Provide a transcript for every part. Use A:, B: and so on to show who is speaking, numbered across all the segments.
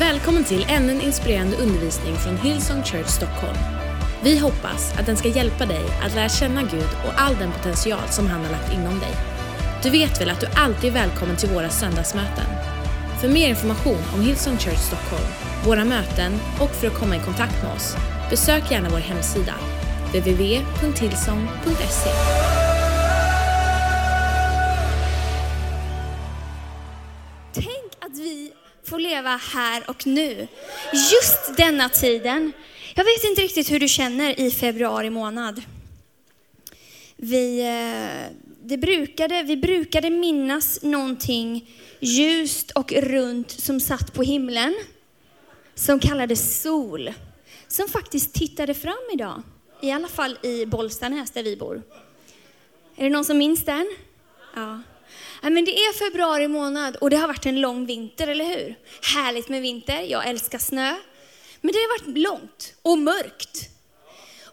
A: Välkommen till ännu en inspirerande undervisning från Hillsong Church Stockholm. Vi hoppas att den ska hjälpa dig att lära känna Gud och all den potential som han har lagt inom dig. Du vet väl att du alltid är välkommen till våra söndagsmöten? För mer information om Hillsong Church Stockholm, våra möten och för att komma i kontakt med oss, besök gärna vår hemsida, www.hillsong.se.
B: leva här och nu. Just denna tiden. Jag vet inte riktigt hur du känner i februari månad. Vi, eh, det brukade, vi brukade minnas någonting ljust och runt som satt på himlen. Som kallades sol. Som faktiskt tittade fram idag. I alla fall i Bollstanäs där vi bor. Är det någon som minns den? Ja. Ja, men det är februari månad och det har varit en lång vinter, eller hur? Härligt med vinter, jag älskar snö. Men det har varit långt och mörkt.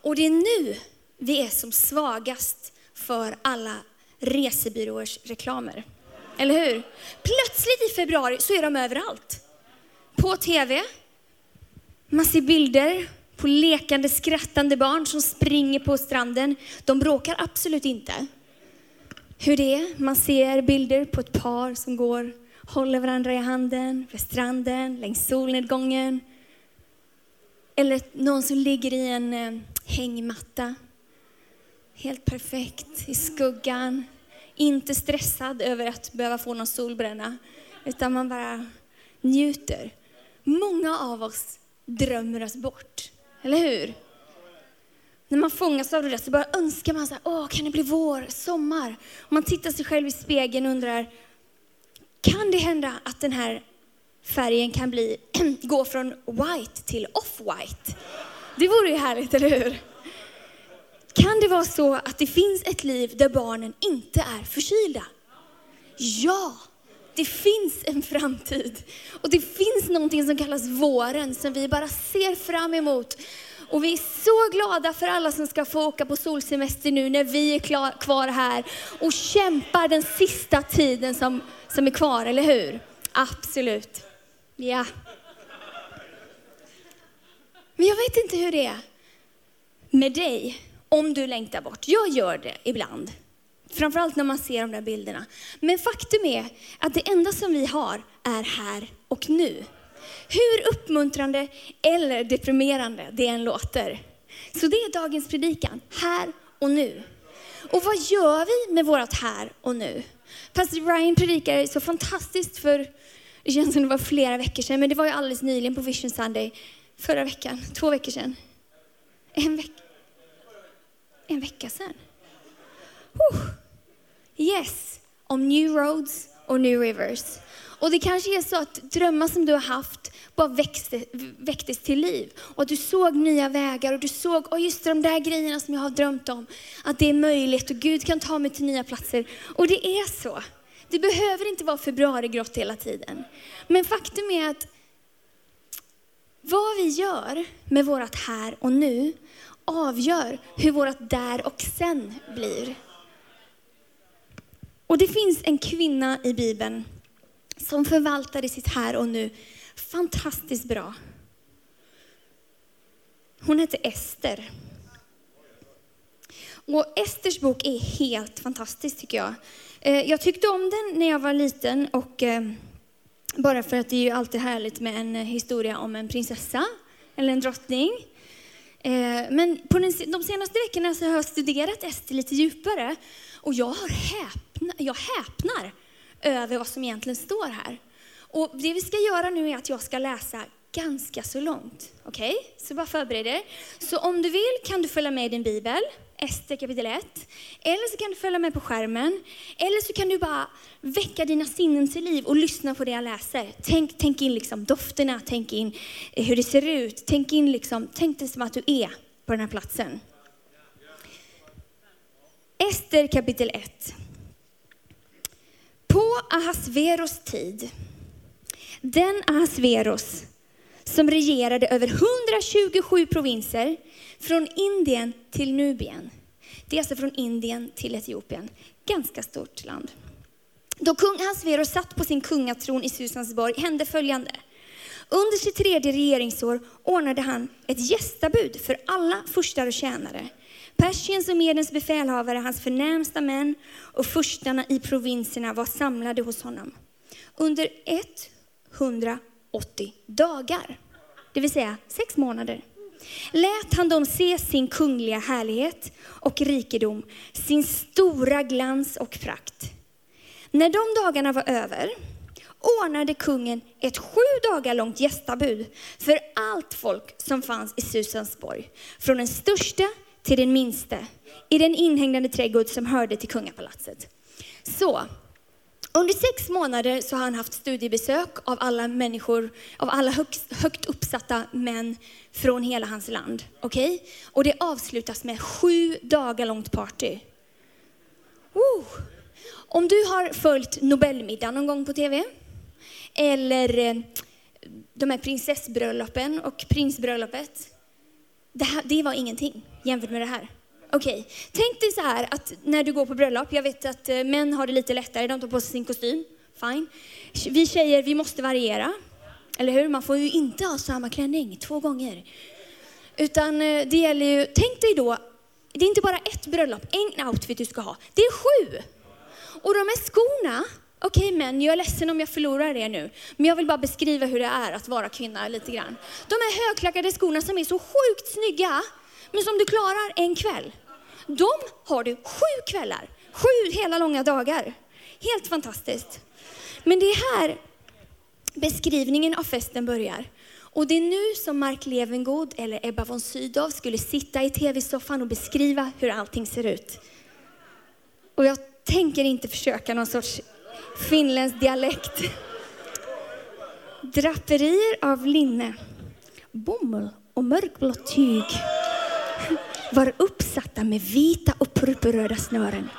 B: Och det är nu vi är som svagast för alla resebyråers reklamer. Eller hur? Plötsligt i februari så är de överallt. På TV, man ser bilder på lekande, skrattande barn som springer på stranden. De bråkar absolut inte hur det är. Man ser bilder på ett par som går, håller varandra i handen vid stranden, längs solnedgången. Eller någon som ligger i en eh, hängmatta. Helt perfekt i skuggan. Inte stressad över att behöva få någon solbränna. Utan man bara njuter. Många av oss drömmer oss bort. Eller hur? När man fångas av det där så bara önskar man så här, åh, kan det bli vår, sommar? Och man tittar sig själv i spegeln och undrar, kan det hända att den här färgen kan bli, gå från white till off-white? Det vore ju härligt, eller hur? Kan det vara så att det finns ett liv där barnen inte är förkylda? Ja, det finns en framtid. Och det finns någonting som kallas våren som vi bara ser fram emot. Och vi är så glada för alla som ska få åka på solsemester nu när vi är klar, kvar här och kämpar den sista tiden som, som är kvar, eller hur? Absolut. Ja. Men jag vet inte hur det är med dig om du längtar bort. Jag gör det ibland. Framförallt när man ser de där bilderna. Men faktum är att det enda som vi har är här och nu. Hur uppmuntrande eller deprimerande det än låter. Så det är dagens predikan, här och nu. Och vad gör vi med vårt här och nu? Pastor Ryan predikade så fantastiskt för, det känns som det var flera veckor sedan, men det var ju alldeles nyligen på Vision Sunday, förra veckan, två veckor sedan. En vecka, en vecka sedan. Oh. Yes, om new roads och new rivers. Och det kanske är så att drömmar som du har haft bara växte, väcktes till liv. Och att du såg nya vägar och du såg, oh just de där grejerna som jag har drömt om. Att det är möjligt och Gud kan ta mig till nya platser. Och det är så. Det behöver inte vara februarigrått hela tiden. Men faktum är att vad vi gör med vårt här och nu avgör hur vårt där och sen blir. Och det finns en kvinna i Bibeln som förvaltade sitt här och nu fantastiskt bra. Hon heter Ester. Och Esters bok är helt fantastisk tycker jag. Eh, jag tyckte om den när jag var liten och eh, bara för att det är ju alltid härligt med en eh, historia om en prinsessa eller en drottning. Men på de senaste veckorna så har jag studerat Ester lite djupare och jag, har häpna, jag häpnar över vad som egentligen står här. Och det vi ska göra nu är att jag ska läsa ganska så långt. Okej? Okay? Så bara förbered er. Så om du vill kan du följa med i din bibel, Ester kapitel 1. Eller så kan du följa med på skärmen. Eller så kan du bara väcka dina sinnen till liv och lyssna på det jag läser. Tänk, tänk in liksom dofterna, tänk in eh, hur det ser ut. Tänk in liksom, tänk dig som att du är på den här platsen. Ester kapitel 1. På Ahasveros tid den Ahasveros som regerade över 127 provinser från Indien till Nubien. Det är alltså från Indien till Etiopien. Ganska stort land. Då kung Ahasveros satt på sin kungatron i Susansborg hände följande. Under sitt tredje regeringsår ordnade han ett gästabud för alla furstar och tjänare. Persiens och Medens befälhavare, hans förnämsta män och furstarna i provinserna var samlade hos honom. Under 180 dagar, det vill säga sex månader, lät han dem se sin kungliga härlighet och rikedom, sin stora glans och prakt. När de dagarna var över ordnade kungen ett sju dagar långt gästabud för allt folk som fanns i Susansborg, från den största till den minste, i den inhägnade trädgård som hörde till kungapalatset. Så, under sex månader så har han haft studiebesök av alla människor, av alla högst, högt uppsatta män från hela hans land. Okej? Okay? Och det avslutas med sju dagar långt party. Woo. Om du har följt Nobelmiddagen någon gång på TV, eller eh, de här prinsessbröllopen och prinsbröllopet. Det, här, det var ingenting jämfört med det här. Okej, okay. tänk dig så här att när du går på bröllop, jag vet att eh, män har det lite lättare, de tar på sig sin kostym, fine. Vi tjejer, vi måste variera, eller hur? Man får ju inte ha samma klänning två gånger. Utan eh, det gäller ju, tänk dig då, det är inte bara ett bröllop, en outfit du ska ha, det är sju. Och de här skorna, Okej okay, män, jag är ledsen om jag förlorar er nu, men jag vill bara beskriva hur det är att vara kvinna lite grann. De här högklackade skorna som är så sjukt snygga, men som du klarar en kväll. De har du sju kvällar, sju hela långa dagar. Helt fantastiskt. Men det är här beskrivningen av festen börjar. Och det är nu som Mark Levengood eller Ebba von Sydow skulle sitta i tv-soffan och beskriva hur allting ser ut. Och jag tänker inte försöka någon sorts finländsk dialekt. Draperier av linne, bomull och mörkblått tyg var uppsatta med vita och purpurröda snören.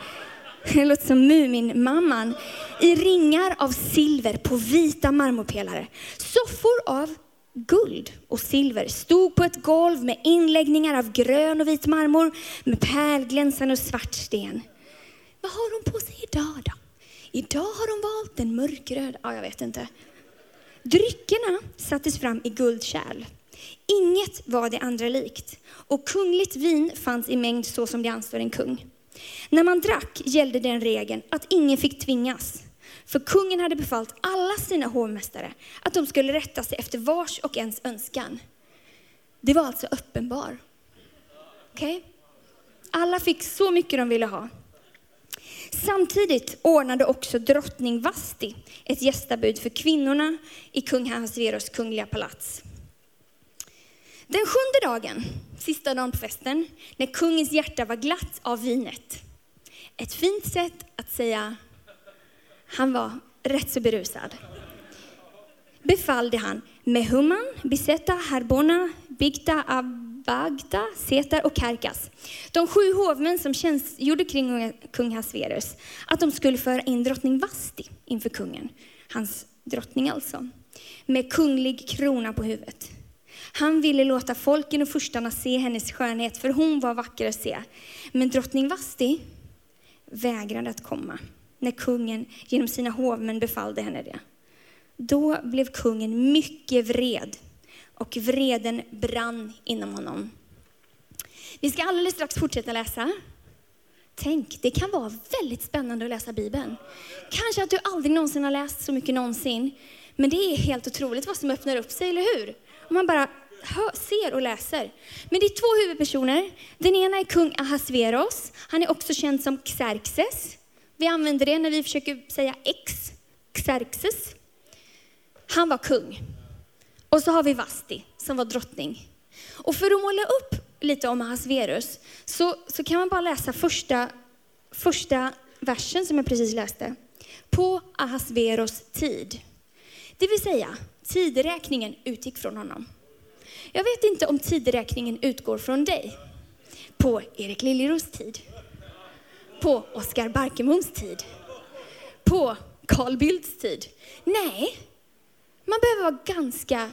B: Det låter som Mumin-mamman. I ringar av silver på vita marmorpelare. Soffor av guld och silver stod på ett golv med inläggningar av grön och vit marmor med pärlglänsande och svart sten. Vad har hon på sig idag då? Idag har de valt en mörkröd, ja jag vet inte. Dryckerna sattes fram i guldkärl. Inget var det andra likt. Och kungligt vin fanns i mängd så som det anstår en kung. När man drack gällde den regeln att ingen fick tvingas. För kungen hade befallt alla sina hovmästare att de skulle rätta sig efter vars och ens önskan. Det var alltså uppenbar. Okej? Okay? Alla fick så mycket de ville ha. Samtidigt ordnade också drottning Vasti ett gästabud för kvinnorna i kung Ahasveros kungliga palats. Den sjunde dagen, sista dagen på festen, när kungens hjärta var glatt av vinet. Ett fint sätt att säga han var rätt så berusad. Befallde han Mehuman, Bisetta, Harbona, Bigta, Ab Bagda, Setar och Karkas. De sju hovmän som tjänstgjorde kring kung Hasverus, att de skulle föra in drottning Vasti inför kungen, hans drottning alltså, med kunglig krona på huvudet. Han ville låta folken och furstarna se hennes skönhet, för hon var vacker att se. Men drottning Vasti vägrade att komma när kungen genom sina hovmän befallde henne det. Då blev kungen mycket vred och vreden brann inom honom. Vi ska alldeles strax fortsätta läsa. Tänk, det kan vara väldigt spännande att läsa Bibeln. Kanske att du aldrig någonsin har läst så mycket någonsin, men det är helt otroligt vad som öppnar upp sig, eller hur? Om man bara hör, ser och läser. Men det är två huvudpersoner. Den ena är kung Ahasveros. Han är också känd som Xerxes. Vi använder det när vi försöker säga X, Xerxes. Han var kung. Och så har vi Vasti som var drottning. Och för att måla upp lite om Ahasverus så, så kan man bara läsa första, första versen som jag precis läste. På Ahasverus tid. Det vill säga, tideräkningen utgick från honom. Jag vet inte om tideräkningen utgår från dig. På Erik Liljeros tid. På Oskar Barkemoms tid. På Carl Bildts tid. Nej, man behöver vara ganska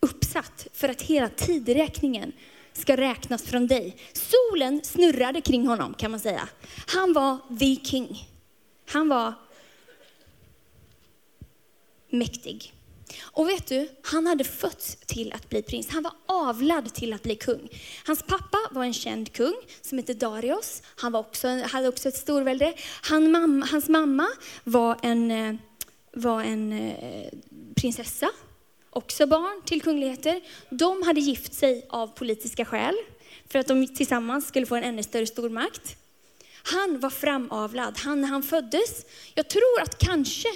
B: uppsatt för att hela tideräkningen ska räknas från dig. Solen snurrade kring honom kan man säga. Han var the king. Han var mäktig. Och vet du, han hade fötts till att bli prins. Han var avlad till att bli kung. Hans pappa var en känd kung som hette Darius. Han var också, hade också ett storvälde. Han, mamma, hans mamma var en, eh, var en eh, prinsessa, också barn till kungligheter. De hade gift sig av politiska skäl för att de tillsammans skulle få en ännu större stormakt. Han var framavlad. Han, när han föddes, jag tror att kanske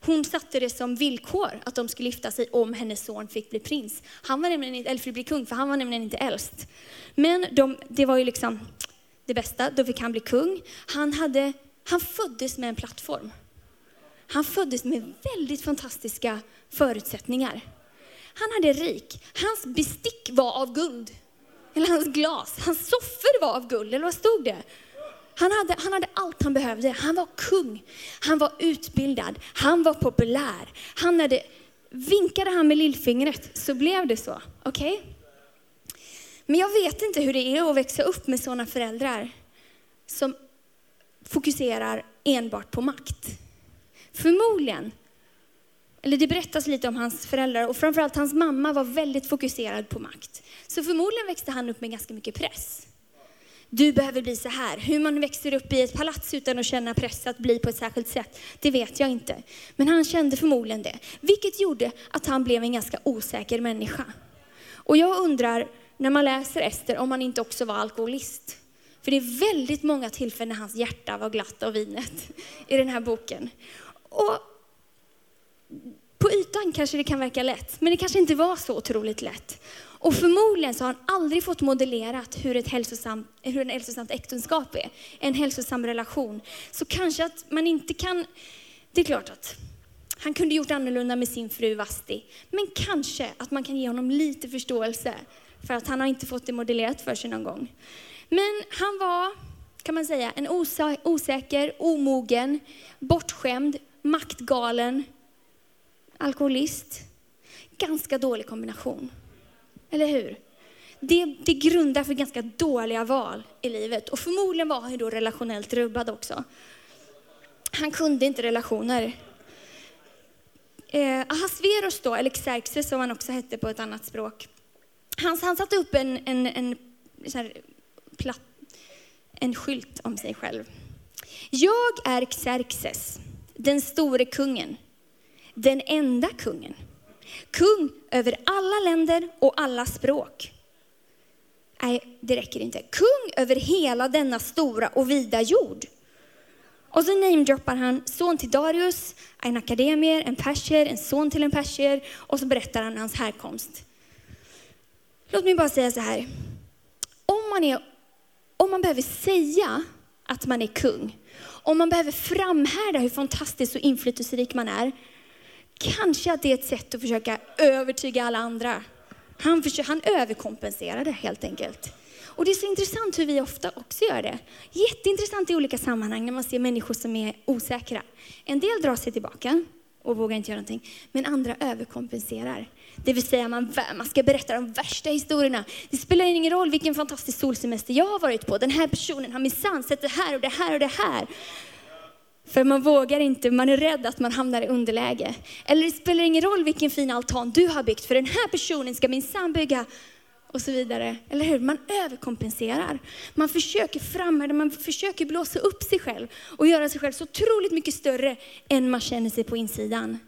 B: hon satte det som villkor att de skulle gifta sig om hennes son fick bli prins. Han var nämligen inte, eller fick bli kung, för han var nämligen inte äldst. Men de, det var ju liksom det bästa, då fick han bli kung. Han, hade, han föddes med en plattform. Han föddes med väldigt fantastiska förutsättningar. Han hade rik. Hans bestick var av guld. Eller hans glas. Hans soffor var av guld, eller vad stod det? Han hade, han hade allt han behövde. Han var kung, han var utbildad, han var populär. Han hade, vinkade han med lillfingret så blev det så. Okej? Okay? Men jag vet inte hur det är att växa upp med sådana föräldrar som fokuserar enbart på makt. Förmodligen, eller det berättas lite om hans föräldrar och framförallt hans mamma var väldigt fokuserad på makt. Så förmodligen växte han upp med ganska mycket press du behöver bli så här. Hur man växer upp i ett palats utan att känna press att bli på ett särskilt sätt, det vet jag inte. Men han kände förmodligen det, vilket gjorde att han blev en ganska osäker människa. Och jag undrar, när man läser Ester, om han inte också var alkoholist. För det är väldigt många tillfällen när hans hjärta var glatt av vinet i den här boken. Och på ytan kanske det kan verka lätt, men det kanske inte var så otroligt lätt. Och förmodligen så har han aldrig fått modellerat hur ett hälsosamt, hur en hälsosamt äktenskap är, en hälsosam relation. Så kanske att man inte kan, det är klart att han kunde gjort annorlunda med sin fru Vasti, men kanske att man kan ge honom lite förståelse för att han har inte fått det modellerat för sig någon gång. Men han var, kan man säga, en osäker, omogen, bortskämd, maktgalen, alkoholist. Ganska dålig kombination. Eller hur? Det, det grundar för ganska dåliga val i livet. Och förmodligen var han ju då relationellt rubbad också. Han kunde inte relationer. Eh, Ahasveros då, eller Xerxes som han också hette på ett annat språk. Han, han satte upp en, en, en, en, platt, en skylt om sig själv. Jag är Xerxes, den store kungen, den enda kungen. Kung över alla länder och alla språk. Nej, det räcker inte. Kung över hela denna stora och vida jord. Och så namedroppar han son till Darius, en akademier, en perser en son till en perser och så berättar han hans härkomst. Låt mig bara säga så här. Om man, är, om man behöver säga att man är kung, om man behöver framhärda hur fantastisk och inflytelserik man är, Kanske att det är ett sätt att försöka övertyga alla andra. Han, försöker, han överkompenserade helt enkelt. Och det är så intressant hur vi ofta också gör det. Jätteintressant i olika sammanhang när man ser människor som är osäkra. En del drar sig tillbaka och vågar inte göra någonting, men andra överkompenserar. Det vill säga man, man ska berätta de värsta historierna. Det spelar ingen roll vilken fantastisk solsemester jag har varit på. Den här personen har minsann sett det här och det här och det här. För man vågar inte, man är rädd att man hamnar i underläge. Eller det spelar ingen roll vilken fin altan du har byggt, för den här personen ska minsann bygga och så vidare. Eller hur? Man överkompenserar. Man försöker framhärda, man försöker blåsa upp sig själv och göra sig själv så otroligt mycket större än man känner sig på insidan.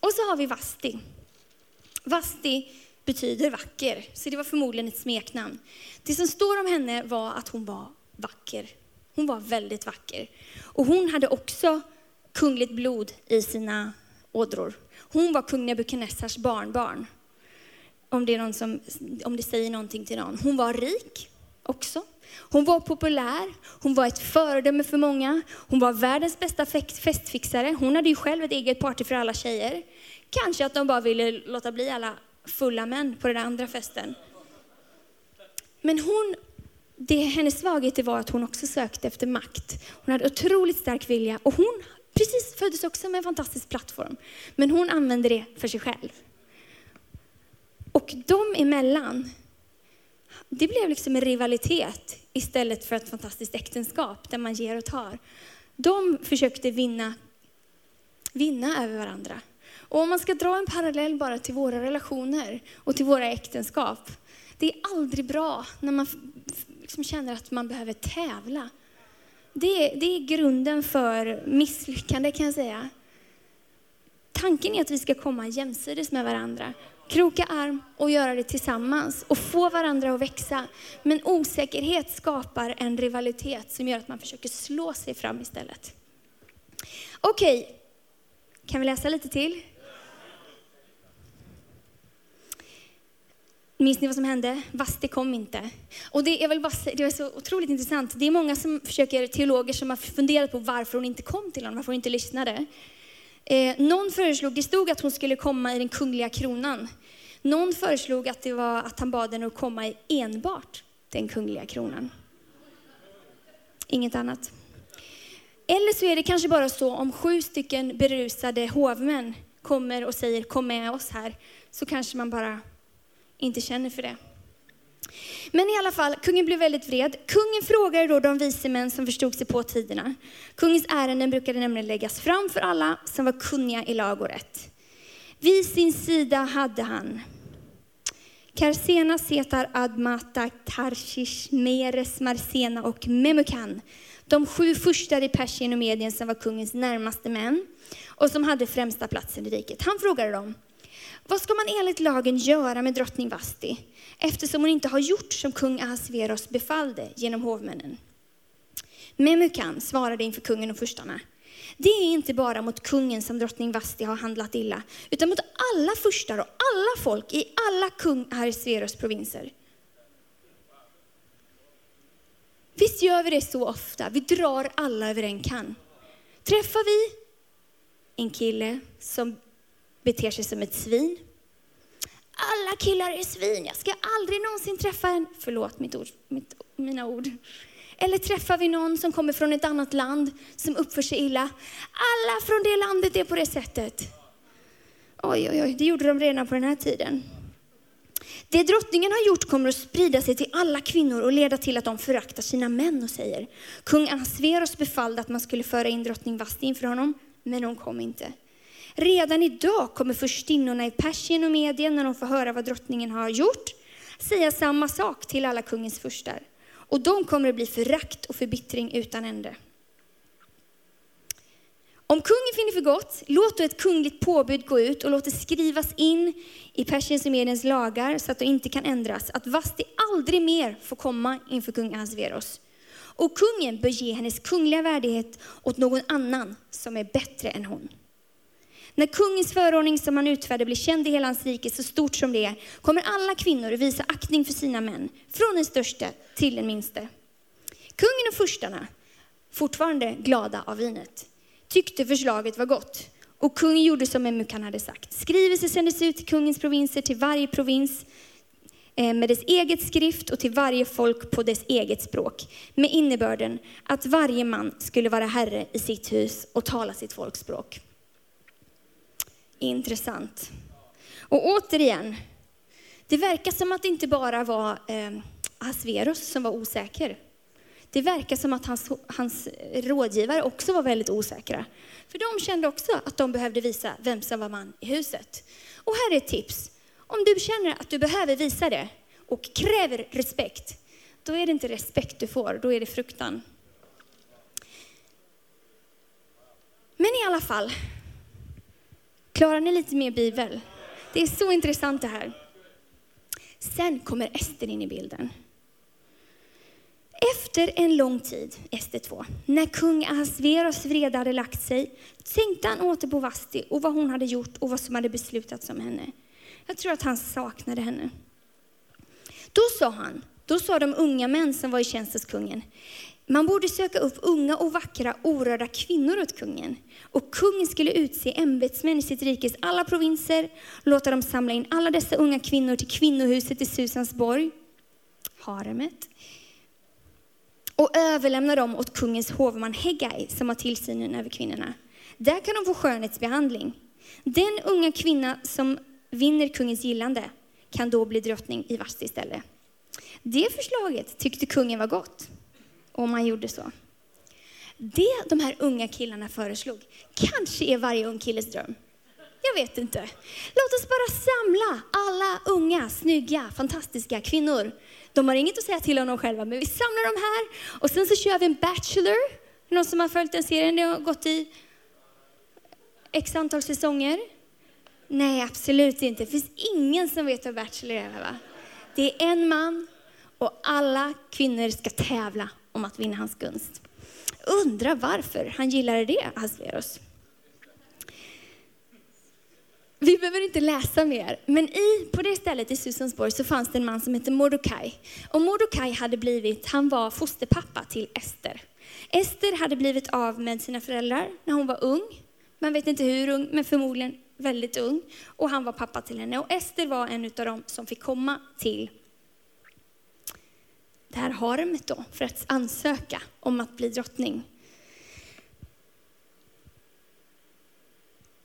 B: Och så har vi Vasti. Vasti betyder vacker, så det var förmodligen ett smeknamn. Det som står om henne var att hon var vacker. Hon var väldigt vacker. Och hon hade också kungligt blod i sina ådror. Hon var kung Nebukadnessars barnbarn. Om det, är någon som, om det säger någonting till någon. Hon var rik också. Hon var populär, hon var ett föredöme för många. Hon var världens bästa festfixare. Hon hade ju själv ett eget party för alla tjejer. Kanske att de bara ville låta bli alla fulla män på den andra festen. Men hon det, hennes svaghet var att hon också sökte efter makt. Hon hade otroligt stark vilja och hon precis föddes också med en fantastisk plattform. Men hon använde det för sig själv. Och de emellan, det blev liksom en rivalitet istället för ett fantastiskt äktenskap där man ger och tar. De försökte vinna, vinna över varandra. Och om man ska dra en parallell bara till våra relationer och till våra äktenskap. Det är aldrig bra när man liksom känner att man behöver tävla. Det det är grunden för misslyckande kan jag säga. Tanken är att vi ska komma jämsides med varandra, kroka arm och göra det tillsammans och få varandra att växa. Men osäkerhet skapar en rivalitet som gör att man försöker slå sig fram istället. Okej, kan vi läsa lite till? Minns ni vad som hände? Vasti kom inte. Och det är väl bara, det är så otroligt intressant. Det är många som försöker, teologer som har funderat på varför hon inte kom till honom, varför hon inte lyssnade. Eh, någon föreslog, det stod att hon skulle komma i den kungliga kronan. Någon föreslog att det var att han bad henne att komma i enbart den kungliga kronan. Inget annat. Eller så är det kanske bara så om sju stycken berusade hovmän kommer och säger kom med oss här, så kanske man bara inte känner för det. Men i alla fall, kungen blev väldigt vred. Kungen frågade då de vise män som förstod sig på tiderna. Kungens ärenden brukade nämligen läggas fram för alla som var kunniga i lag och rätt. Vid sin sida hade han Karsena, Setar, Admata, Tarshish, Meres, Marsena och Memukan. De sju första i Persien och Medien som var kungens närmaste män och som hade främsta platsen i riket. Han frågade dem, vad ska man enligt lagen göra med drottning Vasti eftersom hon inte har gjort som kung Ahasveros befallde genom hovmännen? Memukan svarade inför kungen och furstarna. Det är inte bara mot kungen som drottning Vasti har handlat illa, utan mot alla furstar och alla folk i alla kung Ahasveros provinser. Visst gör vi det så ofta? Vi drar alla över en kan. Träffar vi en kille som beter sig som ett svin. Alla killar är svin, jag ska aldrig någonsin träffa en, förlåt mitt ord, mitt, mina ord. Eller träffar vi någon som kommer från ett annat land som uppför sig illa. Alla från det landet är på det sättet. Oj, oj, oj, det gjorde de redan på den här tiden. Det drottningen har gjort kommer att sprida sig till alla kvinnor och leda till att de föraktar sina män och säger, kung Asveros befallde att man skulle föra in drottning Vasti inför honom, men hon kom inte. Redan idag kommer förstinnorna i Persien och Medien, när de får höra vad drottningen har gjort, säga samma sak till alla kungens furstar. Och de kommer att bli förakt och förbittring utan ände. Om kungen finner för gott, låt då ett kungligt påbud gå ut och låt det skrivas in i Persiens och Mediens lagar så att de inte kan ändras, att Vasti aldrig mer får komma inför kung Ahasveros. Och kungen bör ge hennes kungliga värdighet åt någon annan som är bättre än hon. När kungens förordning som han utfärdade blir känd i hela hans rike, så stort som det är, kommer alla kvinnor att visa aktning för sina män, från den största till den minste. Kungen och furstarna, fortfarande glada av vinet, tyckte förslaget var gott. Och kungen gjorde som Emukan hade sagt. Skrivelser sändes ut till kungens provinser, till varje provins eh, med dess eget skrift och till varje folk på dess eget språk. Med innebörden att varje man skulle vara herre i sitt hus och tala sitt folks språk intressant. Och återigen, det verkar som att det inte bara var eh, Asverus som var osäker. Det verkar som att hans, hans rådgivare också var väldigt osäkra. För de kände också att de behövde visa vem som var man i huset. Och här är ett tips. Om du känner att du behöver visa det och kräver respekt, då är det inte respekt du får, då är det fruktan. Men i alla fall, Klarar ni lite mer bibel? Det är så intressant det här. Sen kommer Ester in i bilden. Efter en lång tid, Ester 2, när kung Ahasveros vrede hade lagt sig, tänkte han åter på Vasti och vad hon hade gjort och vad som hade beslutats om henne. Jag tror att han saknade henne. Då sa han, då sa de unga män som var i tjänst hos kungen, man borde söka upp unga och vackra orörda kvinnor åt kungen. Och kungen skulle utse ämbetsmän i sitt rikes alla provinser, låta dem samla in alla dessa unga kvinnor till kvinnohuset i Susansborg, haremet, och överlämna dem åt kungens hovman Hegai som har tillsynen över kvinnorna. Där kan de få skönhetsbehandling. Den unga kvinna som vinner kungens gillande kan då bli drottning i Vasti istället. Det förslaget tyckte kungen var gott om man gjorde så. Det de här unga killarna föreslog kanske är varje ung killes dröm. Jag vet inte. Låt oss bara samla alla unga, snygga, fantastiska kvinnor. De har inget att säga till om dem själva, men vi samlar dem här och sen så kör vi en Bachelor. Någon som har följt den serien, det har gått i x antal säsonger. Nej, absolut inte. Det finns ingen som vet vad Bachelor är, va? Det är en man och alla kvinnor ska tävla om att vinna hans gunst. Undrar varför han gillade det, Asveros. Vi behöver inte läsa mer, men i, på det stället i Susansborg så fanns det en man som hette Mordokaj. Och Mordokaj hade blivit, han var fosterpappa till Ester. Ester hade blivit av med sina föräldrar när hon var ung. Man vet inte hur ung, men förmodligen väldigt ung. Och han var pappa till henne. Och Ester var en av dem som fick komma till det här haremet då, för att ansöka om att bli drottning.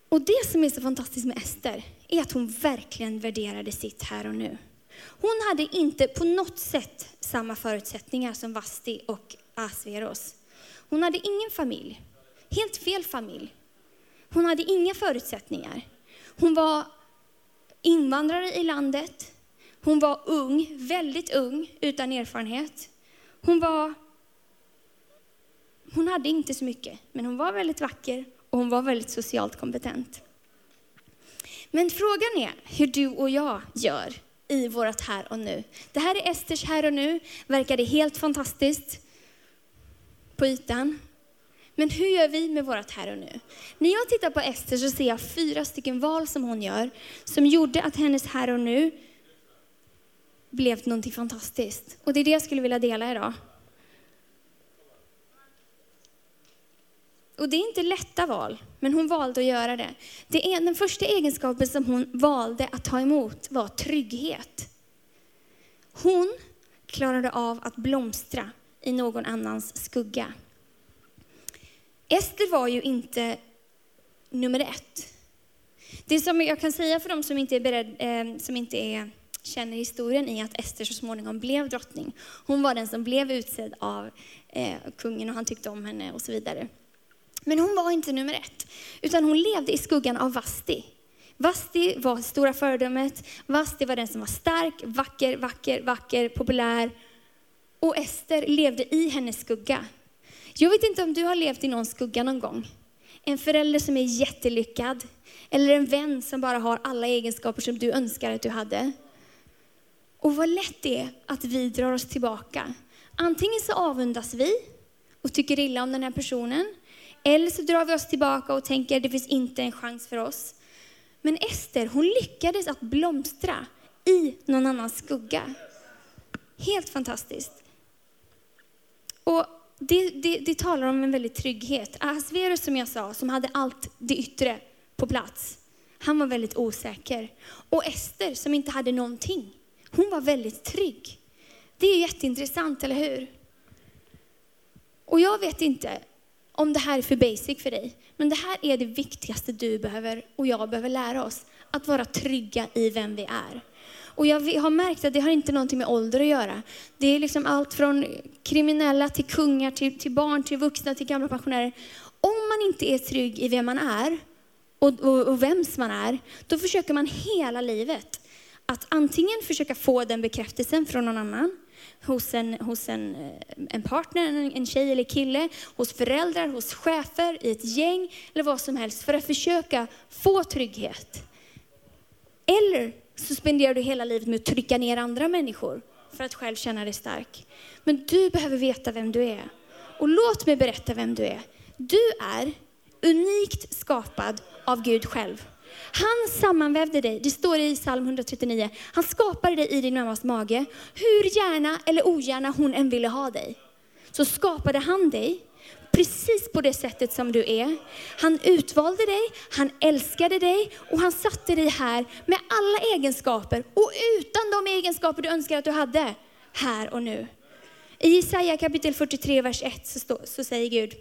B: Och det som är så fantastiskt med Ester är att hon verkligen värderade sitt här och nu. Hon hade inte på något sätt samma förutsättningar som Vasti och Asveros. Hon hade ingen familj, helt fel familj. Hon hade inga förutsättningar. Hon var invandrare i landet. Hon var ung, väldigt ung, utan erfarenhet. Hon var... Hon hade inte så mycket, men hon var väldigt vacker och hon var väldigt socialt kompetent. Men frågan är hur du och jag gör i vårt här och nu. Det här är Esters här och nu, verkar det helt fantastiskt på ytan. Men hur gör vi med vårt här och nu? När jag tittar på Ester så ser jag fyra stycken val som hon gör, som gjorde att hennes här och nu blev någonting fantastiskt. Och det är det jag skulle vilja dela idag. Och det är inte lätta val, men hon valde att göra det. det är, den första egenskapen som hon valde att ta emot var trygghet. Hon klarade av att blomstra i någon annans skugga. Ester var ju inte nummer ett. Det som jag kan säga för dem som inte, är beredd, eh, som inte är, känner historien i att Ester så småningom blev drottning. Hon var den som blev utsedd av eh, kungen och han tyckte om henne och så vidare. Men hon var inte nummer ett, utan hon levde i skuggan av Vasti. Vasti var det stora föredömet. Vasti var den som var stark, vacker, vacker, vacker, populär. Och Ester levde i hennes skugga. Jag vet inte om du har levt i någon skugga någon gång. En förälder som är jättelyckad. Eller en vän som bara har alla egenskaper som du önskar att du hade. Och vad lätt det är att vi drar oss tillbaka. Antingen så avundas vi och tycker illa om den här personen. Eller så drar vi oss tillbaka och tänker att det finns inte en chans för oss. Men Ester, hon lyckades att blomstra i någon annans skugga. Helt fantastiskt. Och det, det, det talar om en väldig trygghet. Ahasverus som jag sa, som hade allt det yttre på plats, han var väldigt osäker. Och Ester som inte hade någonting, hon var väldigt trygg. Det är jätteintressant, eller hur? Och jag vet inte om det här är för basic för dig, men det här är det viktigaste du behöver och jag behöver lära oss. Att vara trygga i vem vi är. Och jag har märkt att det har inte någonting med ålder att göra. Det är liksom allt från kriminella till kungar, till, till barn, till vuxna, till gamla pensionärer. Om man inte är trygg i vem man är och, och, och vems man är, då försöker man hela livet att antingen försöka få den bekräftelsen från någon annan, hos en, hos en, eh, en partner, en, en tjej eller kille, hos föräldrar, hos chefer, i ett gäng eller vad som helst för att försöka få trygghet. Eller så spenderar du hela livet med att trycka ner andra människor för att själv känna dig stark. Men du behöver veta vem du är. Och låt mig berätta vem du är. Du är unikt skapad av Gud själv. Han sammanvävde dig, det står i psalm 139. Han skapade dig i din mammas mage. Hur gärna eller ogärna hon än ville ha dig, så skapade han dig precis på det sättet som du är. Han utvalde dig, han älskade dig och han satte dig här med alla egenskaper och utan de egenskaper du önskar att du hade här och nu. I Jesaja kapitel 43, vers 1 så, stå, så säger Gud,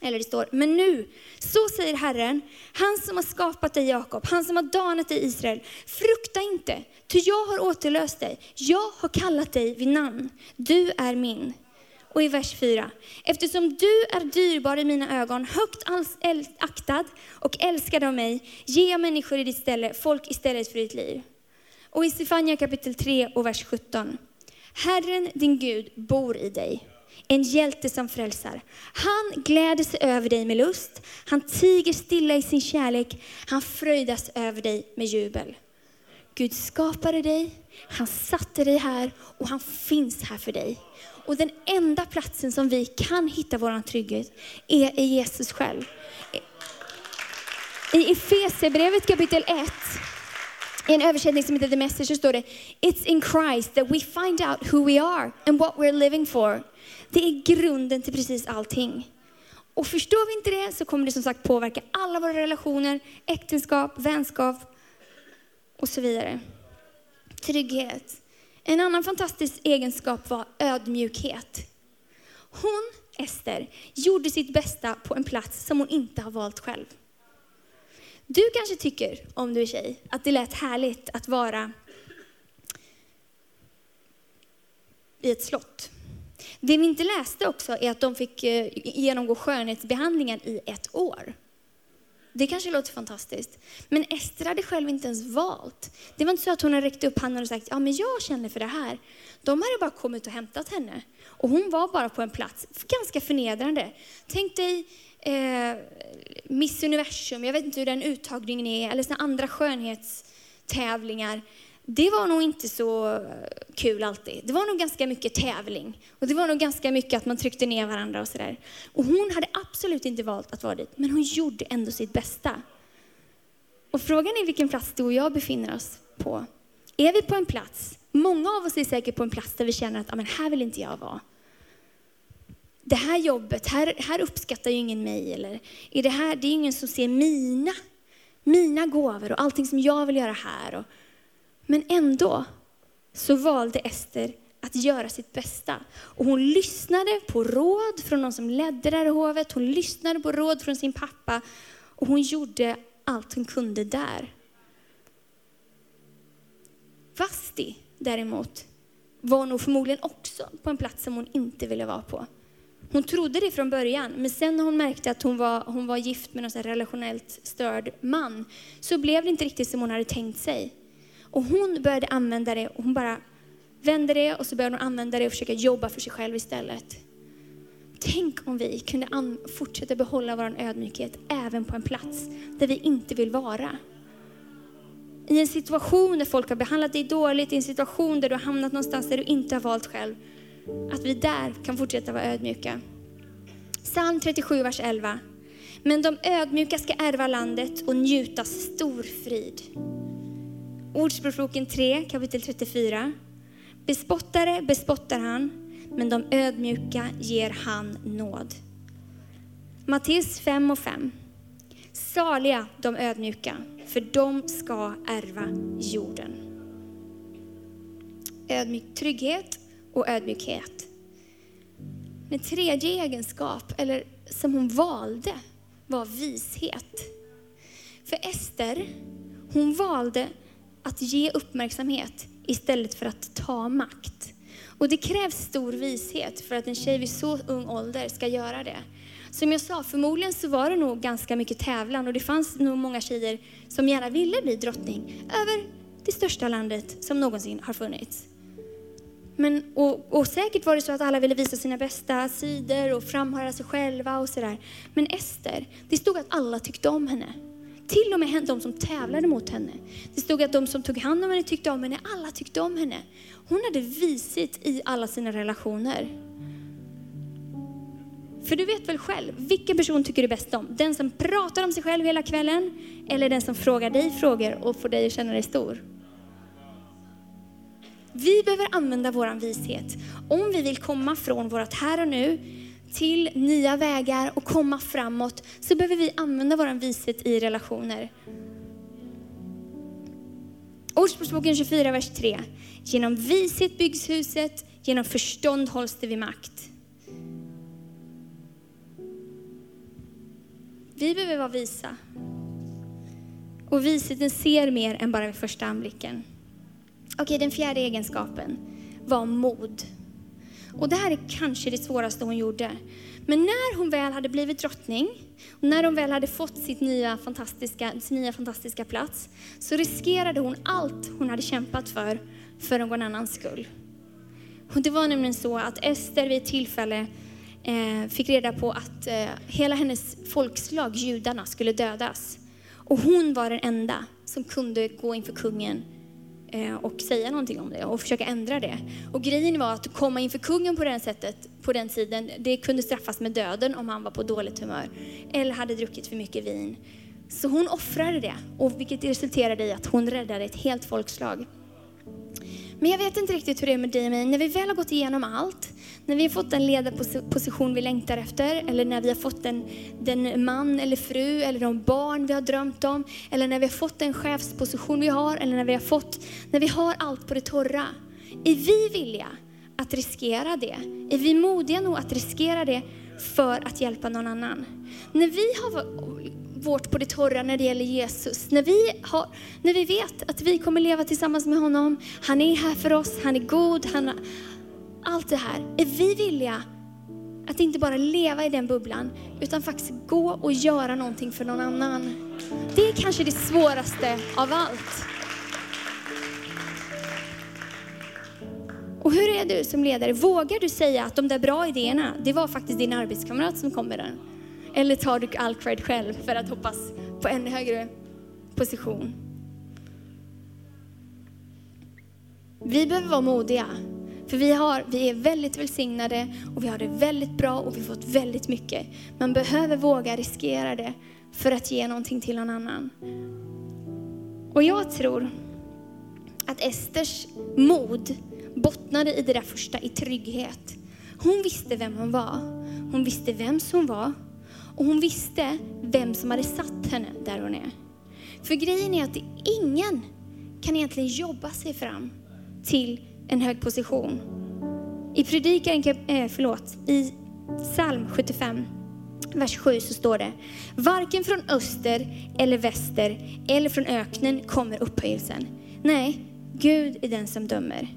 B: eller det står, men nu, så säger Herren, han som har skapat dig Jakob, han som har danat dig Israel, frukta inte, ty jag har återlöst dig, jag har kallat dig vid namn, du är min. Och i vers 4. Eftersom du är dyrbar i mina ögon, högt aktad och älskad av mig, ger jag människor i ditt ställe, folk istället för ditt liv. Och i Sefania kapitel 3 och vers 17. Herren din Gud bor i dig, en hjälte som frälsar. Han gläder sig över dig med lust, han tiger stilla i sin kärlek, han fröjdas över dig med jubel. Gud skapade dig, han satte dig här och han finns här för dig. Och den enda platsen som vi kan hitta vår trygghet är i Jesus själv. I Efesierbrevet kapitel 1, i en översättning som heter The Message, så står det It's in Christ that we find out who we are and what we're living for. Det är grunden till precis allting. Och förstår vi inte det så kommer det som sagt påverka alla våra relationer, äktenskap, vänskap och så vidare. Trygghet. En annan fantastisk egenskap var ödmjukhet. Hon, Ester, gjorde sitt bästa på en plats som hon inte har valt själv. Du kanske tycker, om du är tjej, att det lät härligt att vara i ett slott. Det vi inte läste också är att de fick eh, genomgå skönhetsbehandlingen i ett år. Det kanske låter fantastiskt. Men Ester hade själv inte ens valt. Det var inte så att hon hade räckt upp handen och sagt, ja men jag känner för det här. De hade bara kommit och hämtat henne. Och hon var bara på en plats, ganska förnedrande. Tänk dig eh, Miss Universum, jag vet inte hur den uttagningen är, eller såna andra skönhetstävlingar det var nog inte så eh, kul alltid. Det var nog ganska mycket tävling. Och det var nog ganska mycket att man tryckte ner varandra och sådär. Och hon hade absolut inte valt att vara dit, men hon gjorde ändå sitt bästa. Och frågan är vilken plats du och jag befinner oss på. Är vi på en plats, många av oss är säkert på en plats där vi känner att, ah, men här vill inte jag vara. Det här jobbet, här, här uppskattar ju ingen mig. Eller är det här, det är ingen som ser mina, mina gåvor och allting som jag vill göra här. Och, men ändå så valde Ester att göra sitt bästa. Och hon lyssnade på råd från någon som ledde det här hovet. Hon lyssnade på råd från sin pappa. Och hon gjorde allt hon kunde där. Vasti däremot var nog förmodligen också på en plats som hon inte ville vara på. Hon trodde det från början, men sen när hon märkte att hon var, hon var gift med en relationellt störd man, så blev det inte riktigt som hon hade tänkt sig. Och hon började använda det och hon bara vände det och så började hon använda det och försöka jobba för sig själv istället. Tänk om vi kunde fortsätta behålla vår ödmjukhet även på en plats där vi inte vill vara. I en situation där folk har behandlat dig dåligt, i en situation där du har hamnat någonstans där du inte har valt själv. Att vi där kan fortsätta vara ödmjuka. Psalm 37, vers 11. Men de ödmjuka ska ärva landet och njuta stor frid. Ordspråksboken 3, kapitel 34. Bespottare bespottar han, men de ödmjuka ger han nåd. Matteus 5 och 5. Saliga de ödmjuka, för de ska ärva jorden. Ödmjuk trygghet och ödmjukhet. Den tredje egenskap, eller som hon valde, var vishet. För Ester, hon valde att ge uppmärksamhet istället för att ta makt. Och det krävs stor vishet för att en tjej vid så ung ålder ska göra det. Som jag sa, förmodligen så var det nog ganska mycket tävlan och det fanns nog många tjejer som gärna ville bli drottning över det största landet som någonsin har funnits. Men, och, och, säkert var det så att alla ville visa sina bästa sidor och framhäva sig själva och sådär. Men Ester, det stod att alla tyckte om henne. Till och med de som tävlade mot henne. Det stod att de som tog hand om henne tyckte om henne, alla tyckte om henne. Hon hade visit i alla sina relationer. För du vet väl själv, vilken person tycker du bäst om? Den som pratar om sig själv hela kvällen eller den som frågar dig frågor och får dig att känna dig stor? Vi behöver använda vår vishet. Om vi vill komma från vårt här och nu till nya vägar och komma framåt så behöver vi använda vår vishet i relationer. Ordspråksboken 24, vers 3. Genom vishet byggs huset, genom förstånd hålls det vid makt. Vi behöver vara visa. Och visheten ser mer än bara vid första anblicken. Okej, den fjärde egenskapen var mod. Och det här är kanske det svåraste hon gjorde. Men när hon väl hade blivit drottning, och när hon väl hade fått sitt nya fantastiska, sin nya fantastiska plats, så riskerade hon allt hon hade kämpat för, för någon annans skull. Och det var nämligen så att Ester vid ett tillfälle eh, fick reda på att eh, hela hennes folkslag, judarna, skulle dödas. Och hon var den enda som kunde gå inför kungen Eh, och säga någonting om det och försöka ändra det. Och grejen var att komma inför kungen på det sättet på den tiden, det kunde straffas med döden om han var på dåligt humör eller hade druckit för mycket vin. Så hon offrade det, och vilket resulterade i att hon räddade ett helt folkslag. Men jag vet inte riktigt hur det är med dig och mig. När vi väl har gått igenom allt, när vi har fått den ledarposition vi längtar efter, eller när vi har fått den, den man eller fru, eller de barn vi har drömt om, eller när vi har fått den chefsposition vi har, eller när vi har fått, när vi har allt på det torra. Är vi villiga att riskera det? Är vi modiga nog att riskera det för att hjälpa någon annan? När vi har vårt på det torra när det gäller Jesus. När vi, har, när vi vet att vi kommer leva tillsammans med honom, han är här för oss, han är god, han, allt det här. Är vi villiga att inte bara leva i den bubblan, utan faktiskt gå och göra någonting för någon annan. Det är kanske det svåraste av allt. Och hur är du som ledare? Vågar du säga att de där bra idéerna, det var faktiskt din arbetskamrat som kom med den? Eller tar du all cred själv för att hoppas på ännu högre position? Vi behöver vara modiga. För vi, har, vi är väldigt välsignade och vi har det väldigt bra och vi har fått väldigt mycket. Man behöver våga riskera det för att ge någonting till någon annan. Och jag tror att Esters mod bottnade i det där första, i trygghet. Hon visste vem hon var. Hon visste vem hon var och hon visste vem som hade satt henne där hon är. För grejen är att ingen kan egentligen jobba sig fram till en hög position. I predikaren, eh, förlåt, i psalm 75, vers 7 så står det, varken från öster eller väster eller från öknen kommer upphöjelsen. Nej, Gud är den som dömer.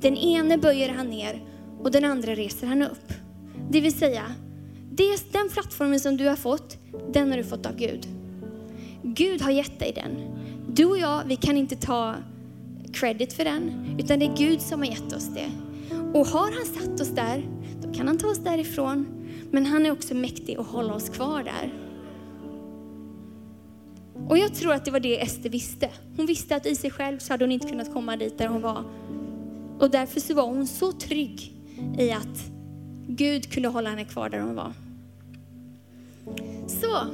B: Den ene böjer han ner och den andra reser han upp. Det vill säga, det, den plattformen som du har fått, den har du fått av Gud. Gud har gett dig den. Du och jag, vi kan inte ta credit för den, utan det är Gud som har gett oss det. Och har han satt oss där, då kan han ta oss därifrån. Men han är också mäktig att hålla oss kvar där. Och jag tror att det var det Ester visste. Hon visste att i sig själv så hade hon inte kunnat komma dit där hon var. Och därför så var hon så trygg i att Gud kunde hålla henne kvar där hon var. Så,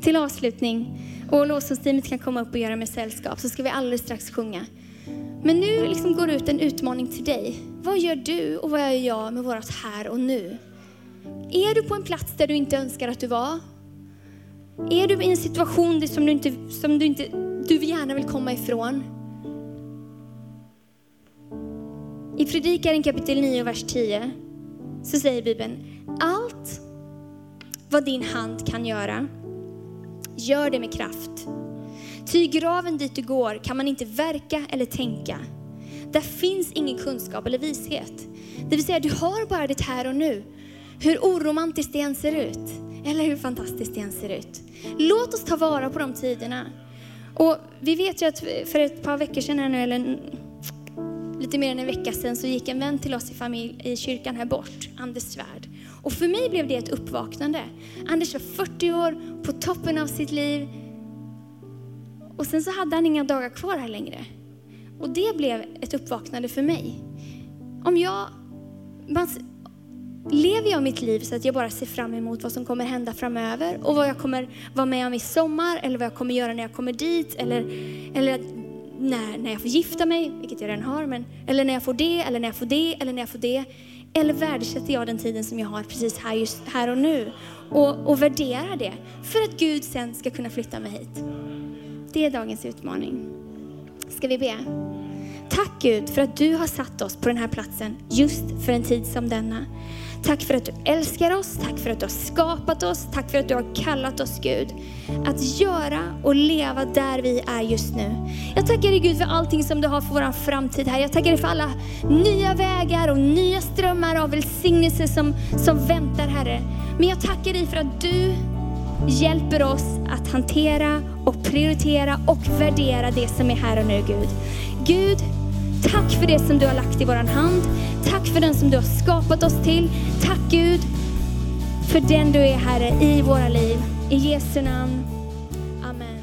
B: till avslutning, och lovsångsteamet kan komma upp och göra med sällskap, så ska vi alldeles strax sjunga. Men nu liksom går ut en utmaning till dig. Vad gör du och vad gör jag med vårt här och nu? Är du på en plats där du inte önskar att du var? Är du i en situation som du, inte, som du, inte, du gärna vill komma ifrån? I Predikaren kapitel 9, vers 10 så säger Bibeln, allt vad din hand kan göra, gör det med kraft. Ty graven dit du går kan man inte verka eller tänka. Där finns ingen kunskap eller vishet. Det vill säga, du har bara det här och nu. Hur oromantiskt det än ser ut, eller hur fantastiskt det än ser ut. Låt oss ta vara på de tiderna. Och vi vet ju att för ett par veckor sedan, eller lite mer än en vecka sedan så gick en vän till oss i, familj, i kyrkan här bort, Anders Svärd. Och för mig blev det ett uppvaknande. Anders var 40 år, på toppen av sitt liv. Och sen så hade han inga dagar kvar här längre. Och det blev ett uppvaknande för mig. Om jag, man, lever jag mitt liv så att jag bara ser fram emot vad som kommer hända framöver och vad jag kommer vara med om i sommar eller vad jag kommer göra när jag kommer dit eller, eller när, när jag får gifta mig, vilket jag redan har, men, eller när jag får det, eller när jag får det, eller när jag får det. Eller värdesätter jag den tiden som jag har precis här, just här och nu och, och värderar det för att Gud sen ska kunna flytta mig hit. Det är dagens utmaning. Ska vi be? Tack Gud för att du har satt oss på den här platsen just för en tid som denna. Tack för att du älskar oss, tack för att du har skapat oss, tack för att du har kallat oss Gud. Att göra och leva där vi är just nu. Jag tackar dig Gud för allting som du har för vår framtid här. Jag tackar dig för alla nya vägar och nya strömmar av välsignelse som, som väntar Herre. Men jag tackar dig för att du hjälper oss att hantera och prioritera och värdera det som är här och nu Gud. Gud, tack för det som du har lagt i vår hand. Tack för den som du har skapat oss till. Tack Gud för den du är Herre i våra liv. I Jesu namn. Amen.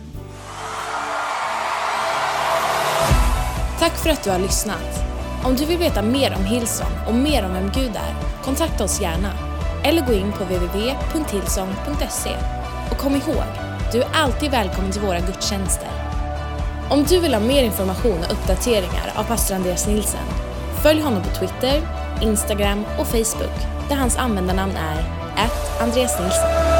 A: Tack för att du har lyssnat. Om du vill veta mer om Hillsong och mer om vem Gud är, kontakta oss gärna. Eller gå in på www.hillsong.se. Och kom ihåg, du är alltid välkommen till våra gudstjänster. Om du vill ha mer information och uppdateringar av pastor Andreas Nilsen, följ honom på Twitter, Instagram och Facebook där hans användarnamn är Andreas Nilsson.